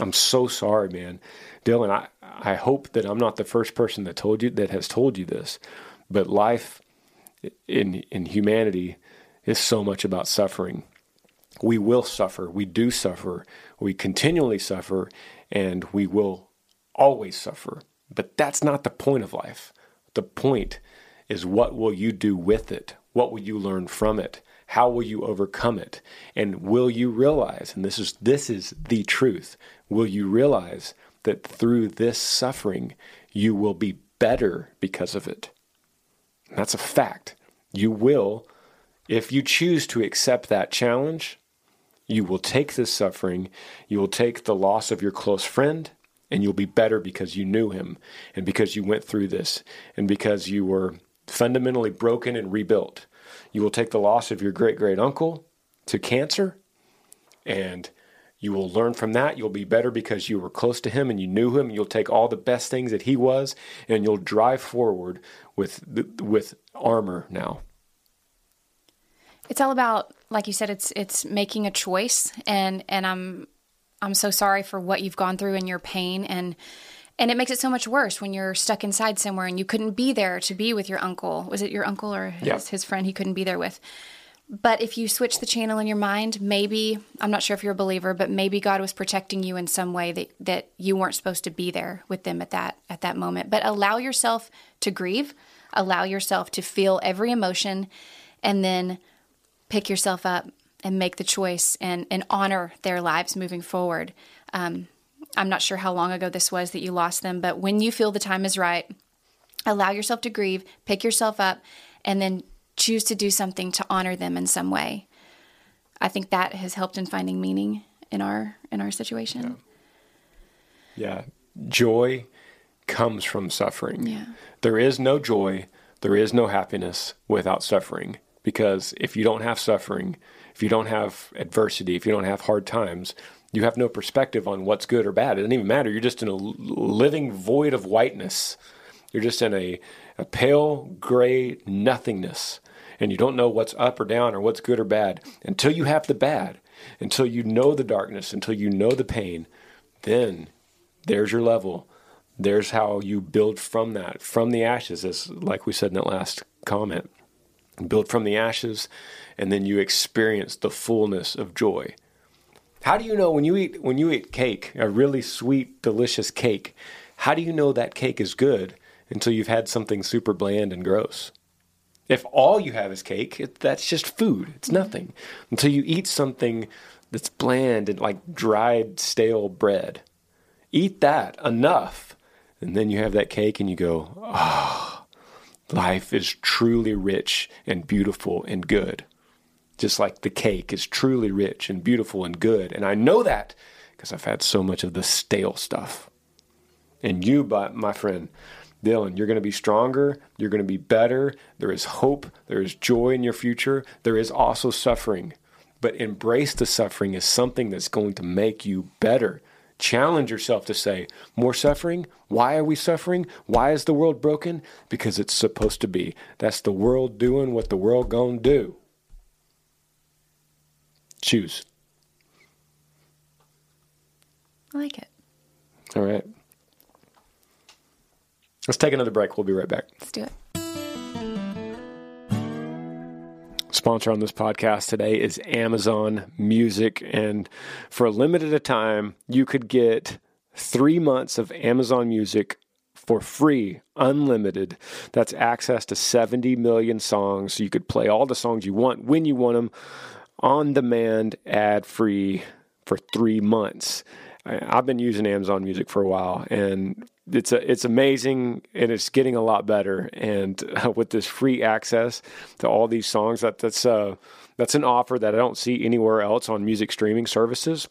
I'm so sorry, man. Dylan, I, I hope that I'm not the first person that told you that has told you this, but life in in humanity is so much about suffering. We will suffer. We do suffer. We continually suffer and we will always suffer. But that's not the point of life. The point is what will you do with it? What will you learn from it? How will you overcome it? And will you realize, and this is this is the truth, will you realize that through this suffering you will be better because of it? And that's a fact. You will, if you choose to accept that challenge, you will take this suffering, you will take the loss of your close friend, and you'll be better because you knew him and because you went through this and because you were fundamentally broken and rebuilt. You will take the loss of your great great uncle to cancer and you will learn from that. You'll be better because you were close to him and you knew him. You'll take all the best things that he was and you'll drive forward with with armor now. It's all about, like you said, it's it's making a choice, and and I'm I'm so sorry for what you've gone through and your pain, and and it makes it so much worse when you're stuck inside somewhere and you couldn't be there to be with your uncle. Was it your uncle or his, Yeah. his friend he couldn't be there with? But if you switch the channel in your mind, maybe I'm not sure if you're a believer, but maybe God was protecting you in some way that, that you weren't supposed to be there with them at that at that moment. But allow yourself to grieve, allow yourself to feel every emotion, and then pick yourself up and make the choice and, and honor their lives moving forward. Um, I'm not sure how long ago this was that you lost them, but when you feel the time is right, allow yourself to grieve, pick yourself up, and then choose to do something to honor them in some way. I think that has helped in finding meaning in our in our situation. Yeah. Joy comes from suffering. Yeah. There is no joy, there is no happiness without suffering. Because if you don't have suffering, if you don't have adversity, if you don't have hard times, you have no perspective on what's good or bad. It doesn't even matter. You're just in a living void of whiteness. You're just in a, a pale gray nothingness. And you don't know what's up or down or what's good or bad until you have the bad, until you know the darkness, until you know the pain. Then there's your level. There's how you build from that, from the ashes, as like we said in that last comment build from the ashes, and then you experience the fullness of joy. How do you know when you eat when you eat cake, a really sweet, delicious cake? How do you know that cake is good until you've had something super bland and gross? If all you have is cake, it, that's just food. It's nothing until you eat something that's bland and like dried, stale bread. Eat that enough, and then you have that cake, and you go, ah. Oh, Life is truly rich and beautiful and good. Just like the cake is truly rich and beautiful and good. And I know that because I've had so much of the stale stuff. And you, but my friend, Dylan, you're going to be stronger. You're going to be better. There is hope. There is joy in your future. There is also suffering. But embrace the suffering as something that's going to make you better challenge yourself to say, more suffering? Why are we suffering? Why is the world broken? Because it's supposed to be. That's the world doing what the world gonna do. Choose. I like it. All right. Let's take another break. We'll be right back. Let's do it. Sponsor on this podcast today is Amazon Music. And for a limited time, you could get three months of Amazon Music for free, unlimited. That's access to 70 million songs. So you could play all the songs you want when you want them on demand, ad free for three months. I've been using Amazon Music for a while, and it's a, it's amazing, and it's getting a lot better. And uh, with this free access to all these songs, that that's uh, that's an offer that I don't see anywhere else on music streaming services.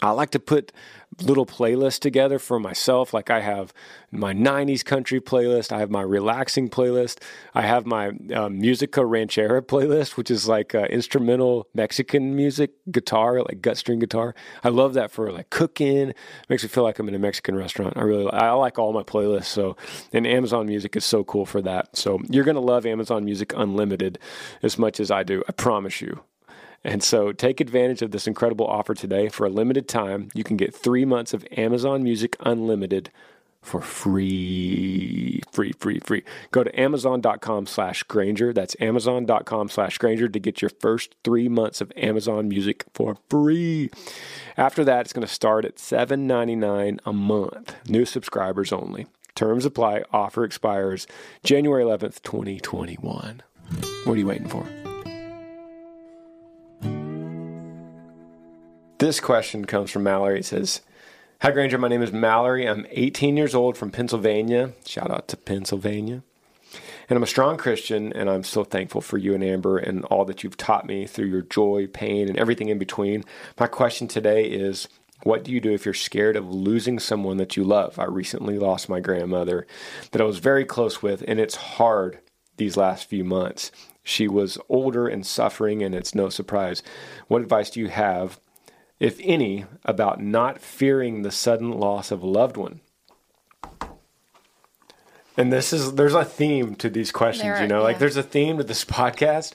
I like to put little playlists together for myself. Like I have my 90s country playlist, I have my relaxing playlist, I have my uh, Musica Ranchera playlist, which is like uh, instrumental Mexican music, guitar, like gut string guitar. I love that for like cooking. makes me feel like I'm in a Mexican restaurant. I really I like all my playlists. So, and Amazon Music is so cool for that. So, you're to love Amazon Music Unlimited as much as I do. I promise you. And so take advantage of this incredible offer today. For a limited time, you can get three months of Amazon Music Unlimited for free. Free, free, free. Go to amazon.com slash Granger. That's amazon.com slash Granger to get your first three months of Amazon Music for free. After that, it's going to start at $7.99 a month. New subscribers only. Terms apply. Offer expires January 11th, 2021. What are you waiting for? This question comes from Mallory. It says, Hi, Granger. My name is Mallory. I'm 18 years old from Pennsylvania. Shout out to Pennsylvania. And I'm a strong Christian, and I'm so thankful for you and Amber and all that you've taught me through your joy, pain, and everything in between. My question today is What do you do if you're scared of losing someone that you love? I recently lost my grandmother that I was very close with, and it's hard these last few months. She was older and suffering, and it's no surprise. What advice do you have if any, about not fearing the sudden loss of a loved one. And this is there's a theme to these questions, are, you know, yeah. like there's a theme to this podcast,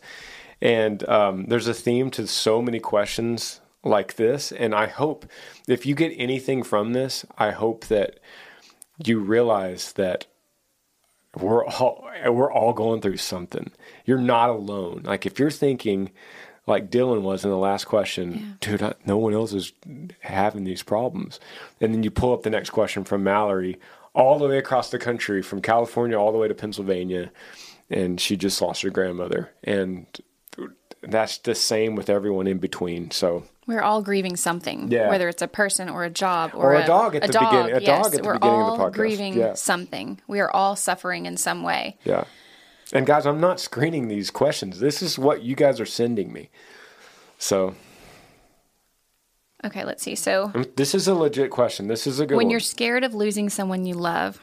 and um, there's a theme to so many questions like this. And I hope if you get anything from this, I hope that you realize that we're all we're all going through something. You're not alone. Like if you're thinking like Dylan was in the last question, dude, I, no one else is having these problems. And then you pull up the next question from Mallory, all the way across the country, from California all the way to Pennsylvania, and she just lost her grandmother. And that's the same with everyone in between. So We're all grieving something, Yeah. whether it's a person or a job or, Or a dog at the beginning- a dog at the we're beginning of the all podcast. grieving Yeah. something. We are all suffering in some way. yeah. And guys, I'm not screening these questions. This is what you guys are sending me. So Okay, let's see. So this is a legit question. This is a good when one. you're scared of losing someone you love,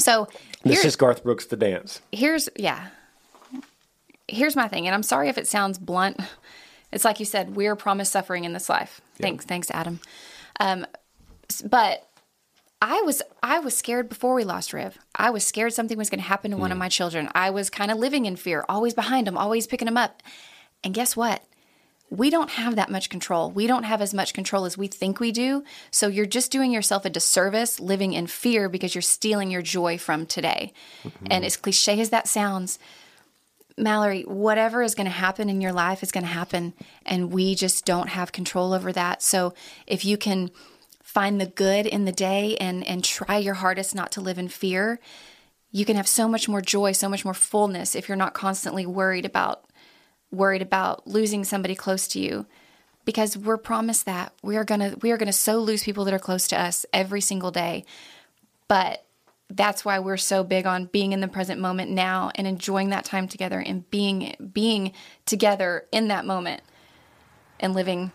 so this is Garth Brooks, The Dance. here's yeah here's my thing and i'm sorry if it sounds blunt it's like you said we're promised suffering in this life thanks thanks adam um, but i was i was scared before we lost riv i was scared something was going to happen to one of hmm. my children i was kind of living in fear always behind them always picking them up and guess what we don't have that much control. We don't have as much control as we think we do. So you're just doing yourself a disservice living in fear because you're stealing your joy from today. Mm-hmm. And as cliche as that sounds, Mallory, whatever is going to happen in your life is going to happen. And we just don't have control over that. So if you can find the good in the day and, and try your hardest not to live in fear, you can have so much more joy, so much more fullness if you're not constantly worried about worried about losing somebody close to you. Because we're promised that we are going to we are going to so lose people that are close to us every single day. But that's why we're so big on being in the present moment now and enjoying that time together and being being together in that moment and living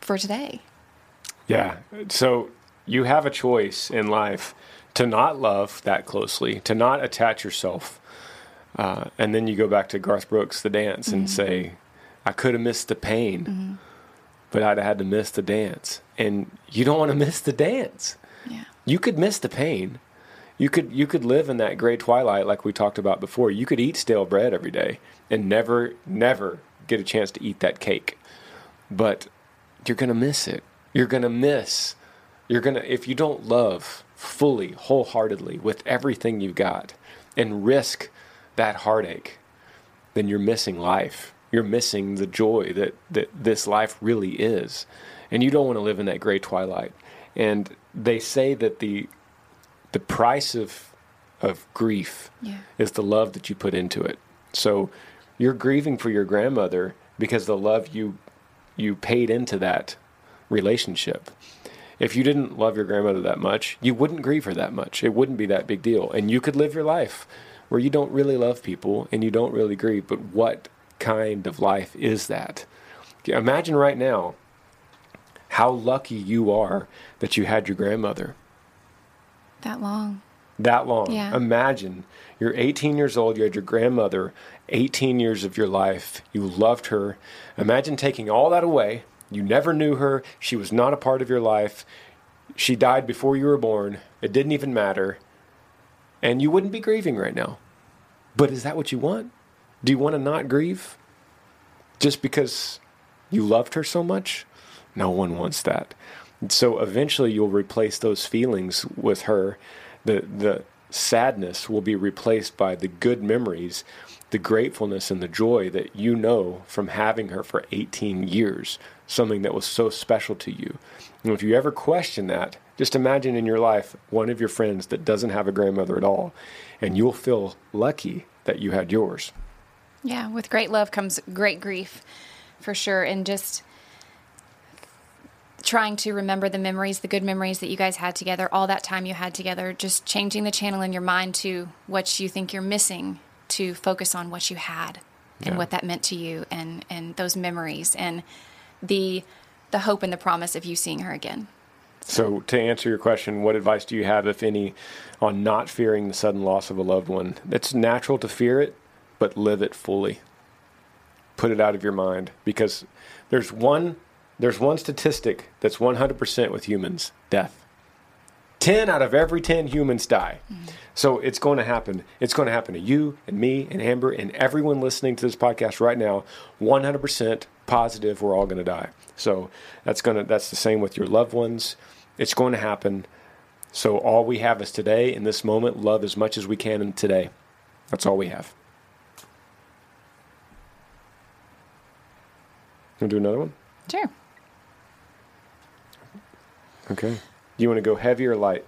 for today Yeah. So you have a choice in life to not love that closely, to not attach yourself. Uh, and then you go back to Garth Brooks, the dance, and say, I could have missed the pain, but I'd have had to miss the dance. And you don't want to miss the dance. yeah You could miss the pain. You could you could live in that gray twilight like we talked about before. You could eat stale bread every day and never never get a chance to eat that cake. But you're going to miss it. You're going to miss you're going to if you don't love fully, wholeheartedly with everything you've got and risk that heartache, then you're missing life. You're missing the joy that, that this life really is. And you don't want to live in that gray twilight. And they say that the the price of of grief Yeah. is the love that you put into it. So you're grieving for your grandmother because the love you you paid into that relationship. If you didn't love your grandmother that much, you wouldn't grieve her that much. It wouldn't be that big deal. And you could live your life where you don't really love people and you don't really grieve, but what kind of life is that? Imagine right now how lucky you are that you had your grandmother that long that long. Yeah. Imagine you're 18 years old, you had your grandmother, 18 years of your life, you loved her. Imagine taking all that away. You never knew her, she was not a part of your life. She died before you were born. It didn't even matter. And you wouldn't be grieving right now. But is that what you want? Do you want to not grieve? Just because you loved her so much? No one wants that. So eventually you'll replace those feelings with her. The the sadness will be replaced by the good memories, the gratefulness and the joy that you know from having her for 18 years, something that was so special to you. And if you ever question that, just imagine in your life one of your friends that doesn't have a grandmother at all, and you'll feel lucky that you had yours. Yeah, with great love comes great grief, for sure. And just trying to remember the memories, the good memories that you guys had together, all that time you had together, just changing the channel in your mind to what you think you're missing to focus on what you had and Yeah. what that meant to you and, and those memories and the the hope and the promise of you seeing her again. So, to answer your question, what advice do you have, if any, on not fearing the sudden loss of a loved one? It's natural to fear it, but live it fully. Put it out of your mind because there's one there's one statistic that's 100% with humans: death. 10 out of every 10 humans die. Mm-hmm. So it's going to happen. It's going to happen to you and me and Amber and everyone listening to this podcast right now. 100% positive we're all going to die. So that's going to that's the same with your loved ones. It's going to happen. So all we have is today in this moment. Love as much as we can in today. That's all we have. Gonna do another one? Sure. Okay. You want to go heavy or light?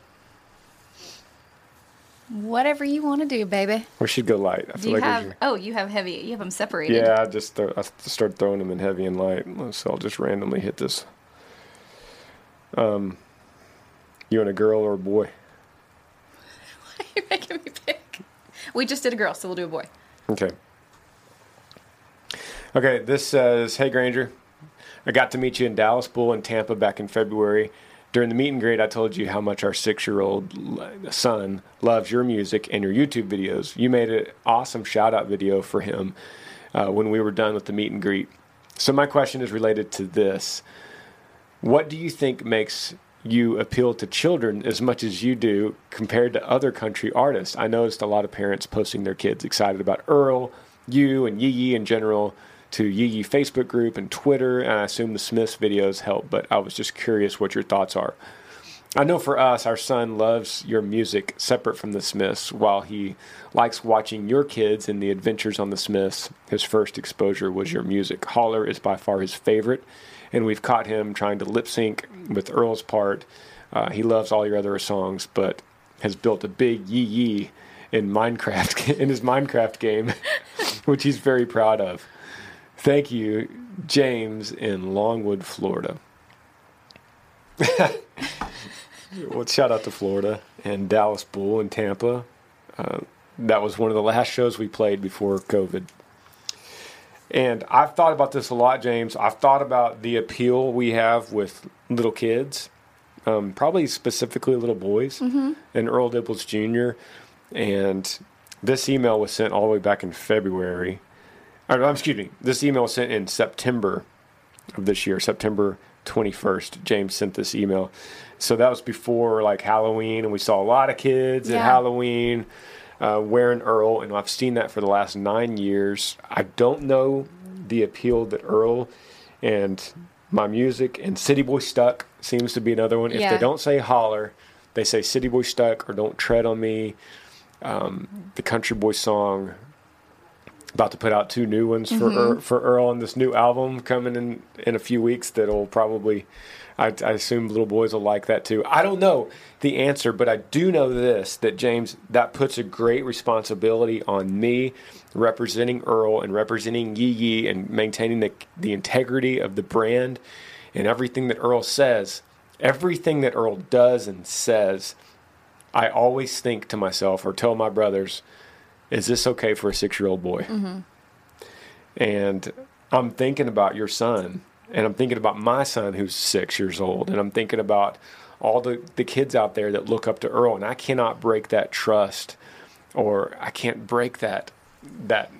Whatever you want to do, baby. We should go light. I Do feel you like have? should- Oh, you have heavy. You have them separated. Yeah, I just throw, I start throwing them in heavy and light, so I'll just randomly hit this. Um, you want a girl or a boy? You're you making me pick. We just did a girl, so we'll do a boy. Okay. Okay, this says, Hey Granger, I got to meet you in Dallas Bull and Tampa back in February. During the meet and greet, I told you how much our six year old son loves your music and your YouTube videos. You made an awesome shout out video for him uh, when we were done with the meet and greet. So, my question is related to this What do you think makes you appeal to children as much as you do compared to other country artists? I noticed a lot of parents posting their kids excited about Earl, you, and Yee Yee in general to Yee Yee Facebook group and Twitter, and I assume the Smiths videos help, but I was just curious what your thoughts are. I know for us, our son loves your music separate from the Smiths, while he likes watching your kids and the adventures on the Smiths. His first exposure was your music. Holler is by far his favorite, and we've caught him trying to lip sync with Earl's part. Uh, he loves all your other songs, but has built a big yee yee in Minecraft in his Minecraft game, which he's very proud of. Thank you, James in Longwood, Florida. well, shout out to Florida and Dallas Bull and Tampa. Uh, that was one of the last shows we played before COVID. And I've thought about this a lot, James. I've thought about the appeal we have with little kids, um, probably specifically little boys, and Earl Dibbles Jr. And this email was sent all the way back in February. Or, excuse me, this email was sent in September of this year, September 21st. James sent this email. So that was before like Halloween, and we saw a lot of kids at Halloween uh, wearing Earl, and I've seen that for the last nine years. I don't know the appeal that Earl and my music and City Boy Stuck seems to be another one. If they don't say holler, they say City Boy Stuck or Don't Tread on Me. Um, the Country Boy song. About to put out two new ones for mm-hmm. Earl, for Earl on this new album coming in in a few weeks. That'll probably, I, I assume, little boys will like that too. I don't know the answer, but I do know this: that James, that puts a great responsibility on me, representing Earl and representing Yee Yee and maintaining the the integrity of the brand and everything that Earl says. Everything that Earl does and says, I always think to myself or tell my brothers, is this okay for a six year old boy? And I'm thinking about your son, and I'm thinking about my son who's six years old, and I'm thinking about all the, the kids out there that look up to Earl, and I cannot break that trust, or I can't break that that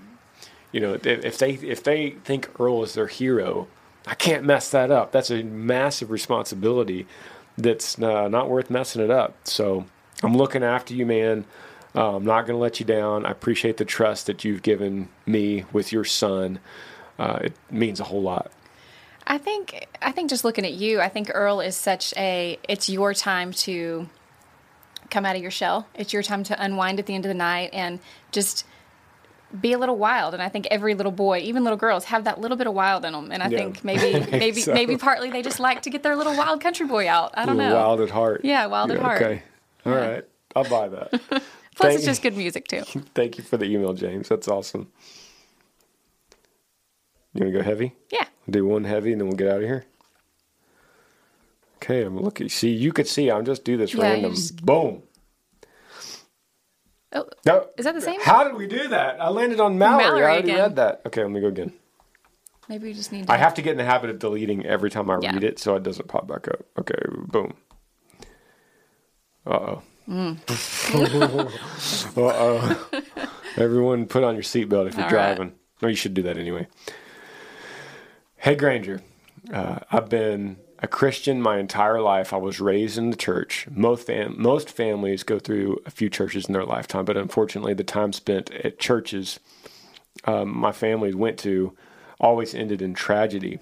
you know if, if they if they think Earl is their hero, I can't mess that up. That's a massive responsibility that's uh, not worth messing it up. So I'm looking after you, man. Uh, I'm not going to let you down. I appreciate the trust that you've given me with your son. Uh, it means a whole lot. I think I think just looking at you, I think Earl is such a it's your time to come out of your shell. It's your time to unwind at the end of the night and just be a little wild. And I think every little boy, even little girls, have that little bit of wild in them. And I Yeah. think maybe maybe So- maybe partly they just like to get their little wild country boy out. I don't know. Wild at heart. Yeah, wild at heart. Okay. All right. I'll buy that. Plus, Thank- it's just good music too. Thank you for the email, James. That's awesome. You want to go heavy? Yeah. Do one heavy and then we'll get out of here. Okay, I'm looking. See, you could see. I'm just do this Yeah, random. just- Boom. Oh, No. Is that the same? How did we do that? I landed on Mallory. Mallory I already again. read that. Okay, let me go again. maybe we just need to. I have to get in the habit of deleting every time I Yeah. read it so it doesn't pop back up. Okay, boom. Uh oh. Mm. uh. Everyone, put on your seatbelt if you're All right. driving. Or you should do that anyway. Hey, Granger. Uh, I've been a Christian my entire life. I was raised in the church. Most fam- most families go through a few churches in their lifetime, but unfortunately, the time spent at churches um, my family went to always ended in tragedy.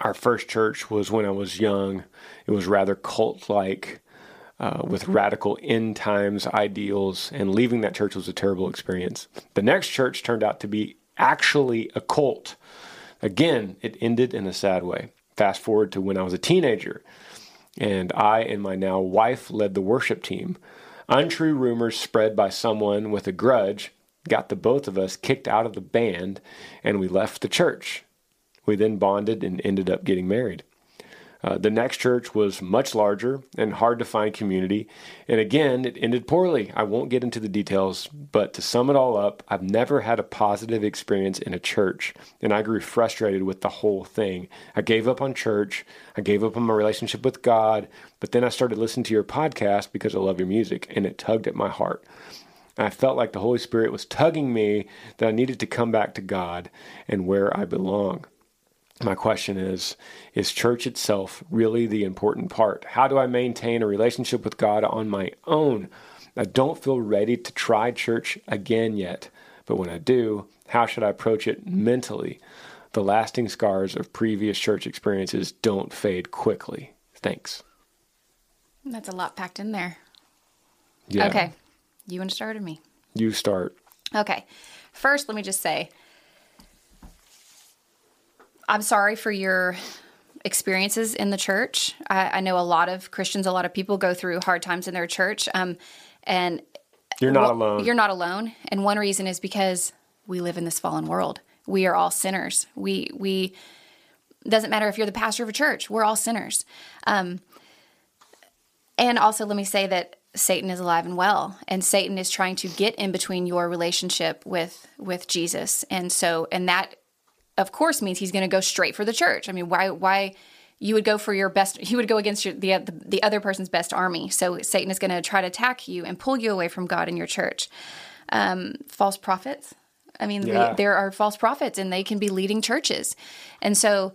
Our first church was when I was young. It was rather cult like. Uh, with radical end times ideals, and leaving that church was a terrible experience. The next church turned out to be actually a cult. Again, it ended in a sad way. Fast forward to when I was a teenager, and I and my now wife led the worship team. Untrue rumors spread by someone with a grudge got the both of us kicked out of the band, and we left the church. We then bonded and ended up getting married. Uh, the next church was much larger and hard to find community. And again, it ended poorly. I won't get into the details, but to sum it all up, I've never had a positive experience in a church. And I grew frustrated with the whole thing. I gave up on church. I gave up on my relationship with God. But then I started listening to your podcast because I love your music, and it tugged at my heart. I felt like the Holy Spirit was tugging me that I needed to come back to God and where I belong. My question is Is church itself really the important part? How do I maintain a relationship with God on my own? I don't feel ready to try church again yet, but when I do, how should I approach it mentally? The lasting scars of previous church experiences don't fade quickly. Thanks. That's a lot packed in there. Yeah. Okay. You want to start or me? You start. Okay. First, let me just say I'm sorry for your experiences in the church. I, I, know a lot of Christians, a lot of people go through hard times in their church. Um, and you're not well, alone. You're not alone. And one reason is because we live in this fallen world. We are all sinners. We, we, doesn't matter if you're the pastor of a church, we're all sinners. Um, and also, let me say that Satan is alive and well, and Satan is trying to get in between your relationship with with Jesus, and so and that of course means he's going to go straight for the church. I mean, why why you would go for your best he would go against your, the the other person's best army. So Satan is going to try to attack you and pull you away from God and your church. Um, false prophets. I mean, Yeah. there are false prophets and they can be leading churches. And so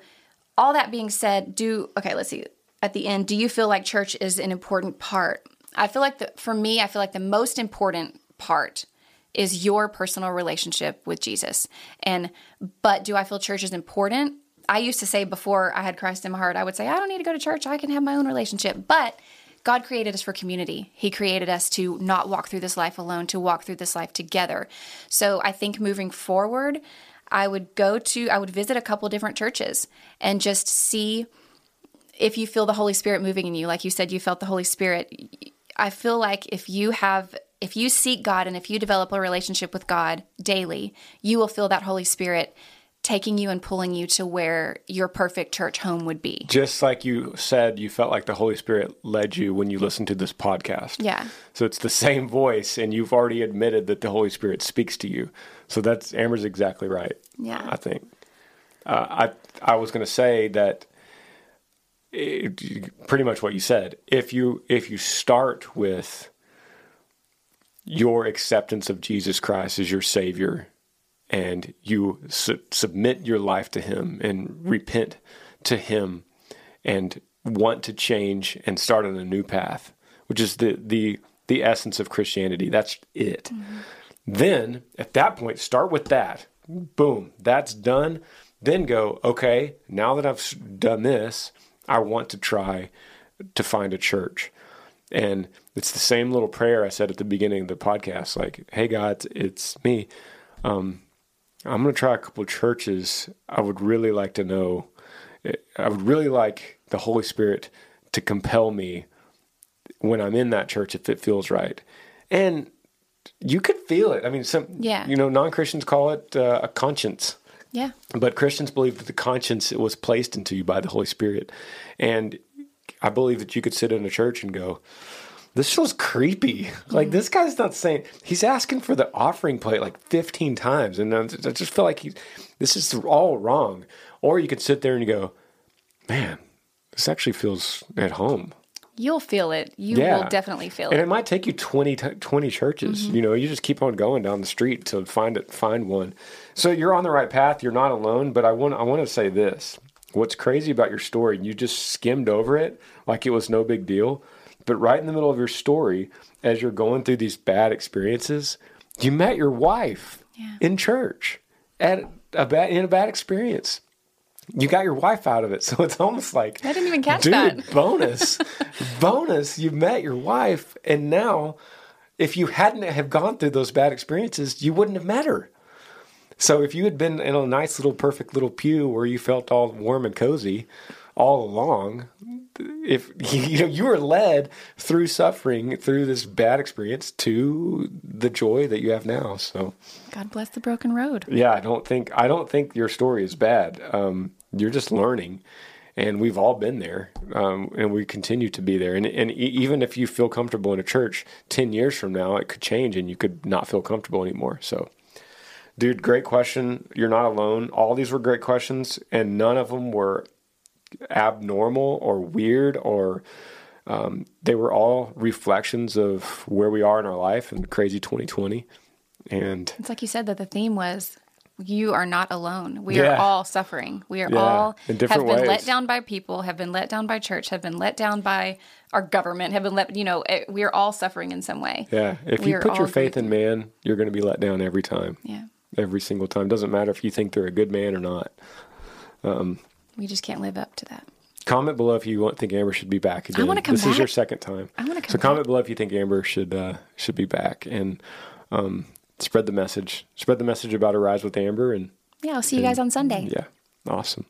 all that being said, do okay, let's see. At the end, do you feel like church is an important part? I feel like the, for me, I feel like the most important part is your personal relationship with Jesus. And but do I feel church is important? I used to say before I had Christ in my heart, I would say I don't need to go to church. I can have my own relationship. But God created us for community. He created us to not walk through this life alone, to walk through this life together. So I think moving forward, I would go to I would visit a couple different churches and just see if you feel the Holy Spirit moving in you. Like you said you felt the Holy Spirit. I feel like if you have if you seek God and if you develop a relationship with God daily, you will feel that Holy Spirit taking you and pulling you to where your perfect church home would be. Just like you said, you felt like the Holy Spirit led you when you listened to this podcast. Yeah. So it's the same voice, and you've already admitted that the Holy Spirit speaks to you. So that's Amber's exactly right. Yeah. I think. Uh, I I was going to say that it, pretty much what you said. If you if you start with your acceptance of Jesus Christ as your Savior, and you su- submit your life to Him and repent to Him, and want to change and start on a new path, which is the the the essence of Christianity. That's it. Mm-hmm. Then at that point, start with that. Boom, that's done. Then go, okay, now that I've done this, I want to try to find a church. And it's the same little prayer I said at the beginning of the podcast like, hey, God, it's me. Um, I'm going to try a couple churches. I would really like to know, I would really like the Holy Spirit to compel me when I'm in that church if it feels right. And you could feel it. I mean, some, Yeah. you know, non Christians call it uh, a conscience. Yeah. But Christians believe that the conscience was placed into you by the Holy Spirit. And I believe that you could sit in a church and go, this feels creepy. Like this guy's not saying he's asking for the offering plate like 15 times. And I just feel like he, this is all wrong. Or you could sit there and you go, man, this actually feels at home. You'll feel it. You Yeah. will definitely feel And it. And it might take you 20, 20 churches. Mm-hmm. You know, you just keep on going down the street to find it, find one. So you're on the right path. You're not alone. But I want, I want to say this: What's crazy about your story? You just skimmed over it like it was no big deal. But right in the middle of your story, as you're going through these bad experiences, you met your wife Yeah. in church at a bad in a bad experience. you got your wife out of it. So it's almost like I didn't even catch dude, that. bonus, bonus. You met your wife, and now, if you hadn't have gone through those bad experiences, you wouldn't have met her. So if you had been in a nice little perfect little pew where you felt all warm and cozy all along, if you know you were led through suffering through this bad experience to the joy that you have now. So God bless the broken road. yeah, I don't think I don't think your story is bad. Um, you're just learning, and we've all been there, um, and we continue to be there. And and e- even if you feel comfortable in a church, ten years from now, it could change, and you could not feel comfortable anymore. So. Dude, great question. You're not alone. All these were great questions, and none of them were abnormal or weird or um, they were all reflections of where we are in our life and crazy 2020 and It's like you said that the theme was you are not alone. We Yeah. are all suffering. We are Yeah, all in have different been let down by people, have been let down by church, have been let down by our government, have been let you know, eh, we are all suffering in some way. yeah if We you put your faith in man you're going to be let down every time Yeah. Every single time doesn't matter if you think they're a good man or not We just can't live up to that. comment below if you want, think amber should be back again wanna come this is your second time I wanna come. so comment below if you think amber should uh, should be back and um, spread the message spread the message about a rise with amber and Yeah, I'll see you guys on Sunday. yeah awesome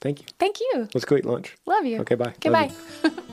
thank you Thank you. let's go eat lunch Love you. Okay, bye. Okay, Love bye.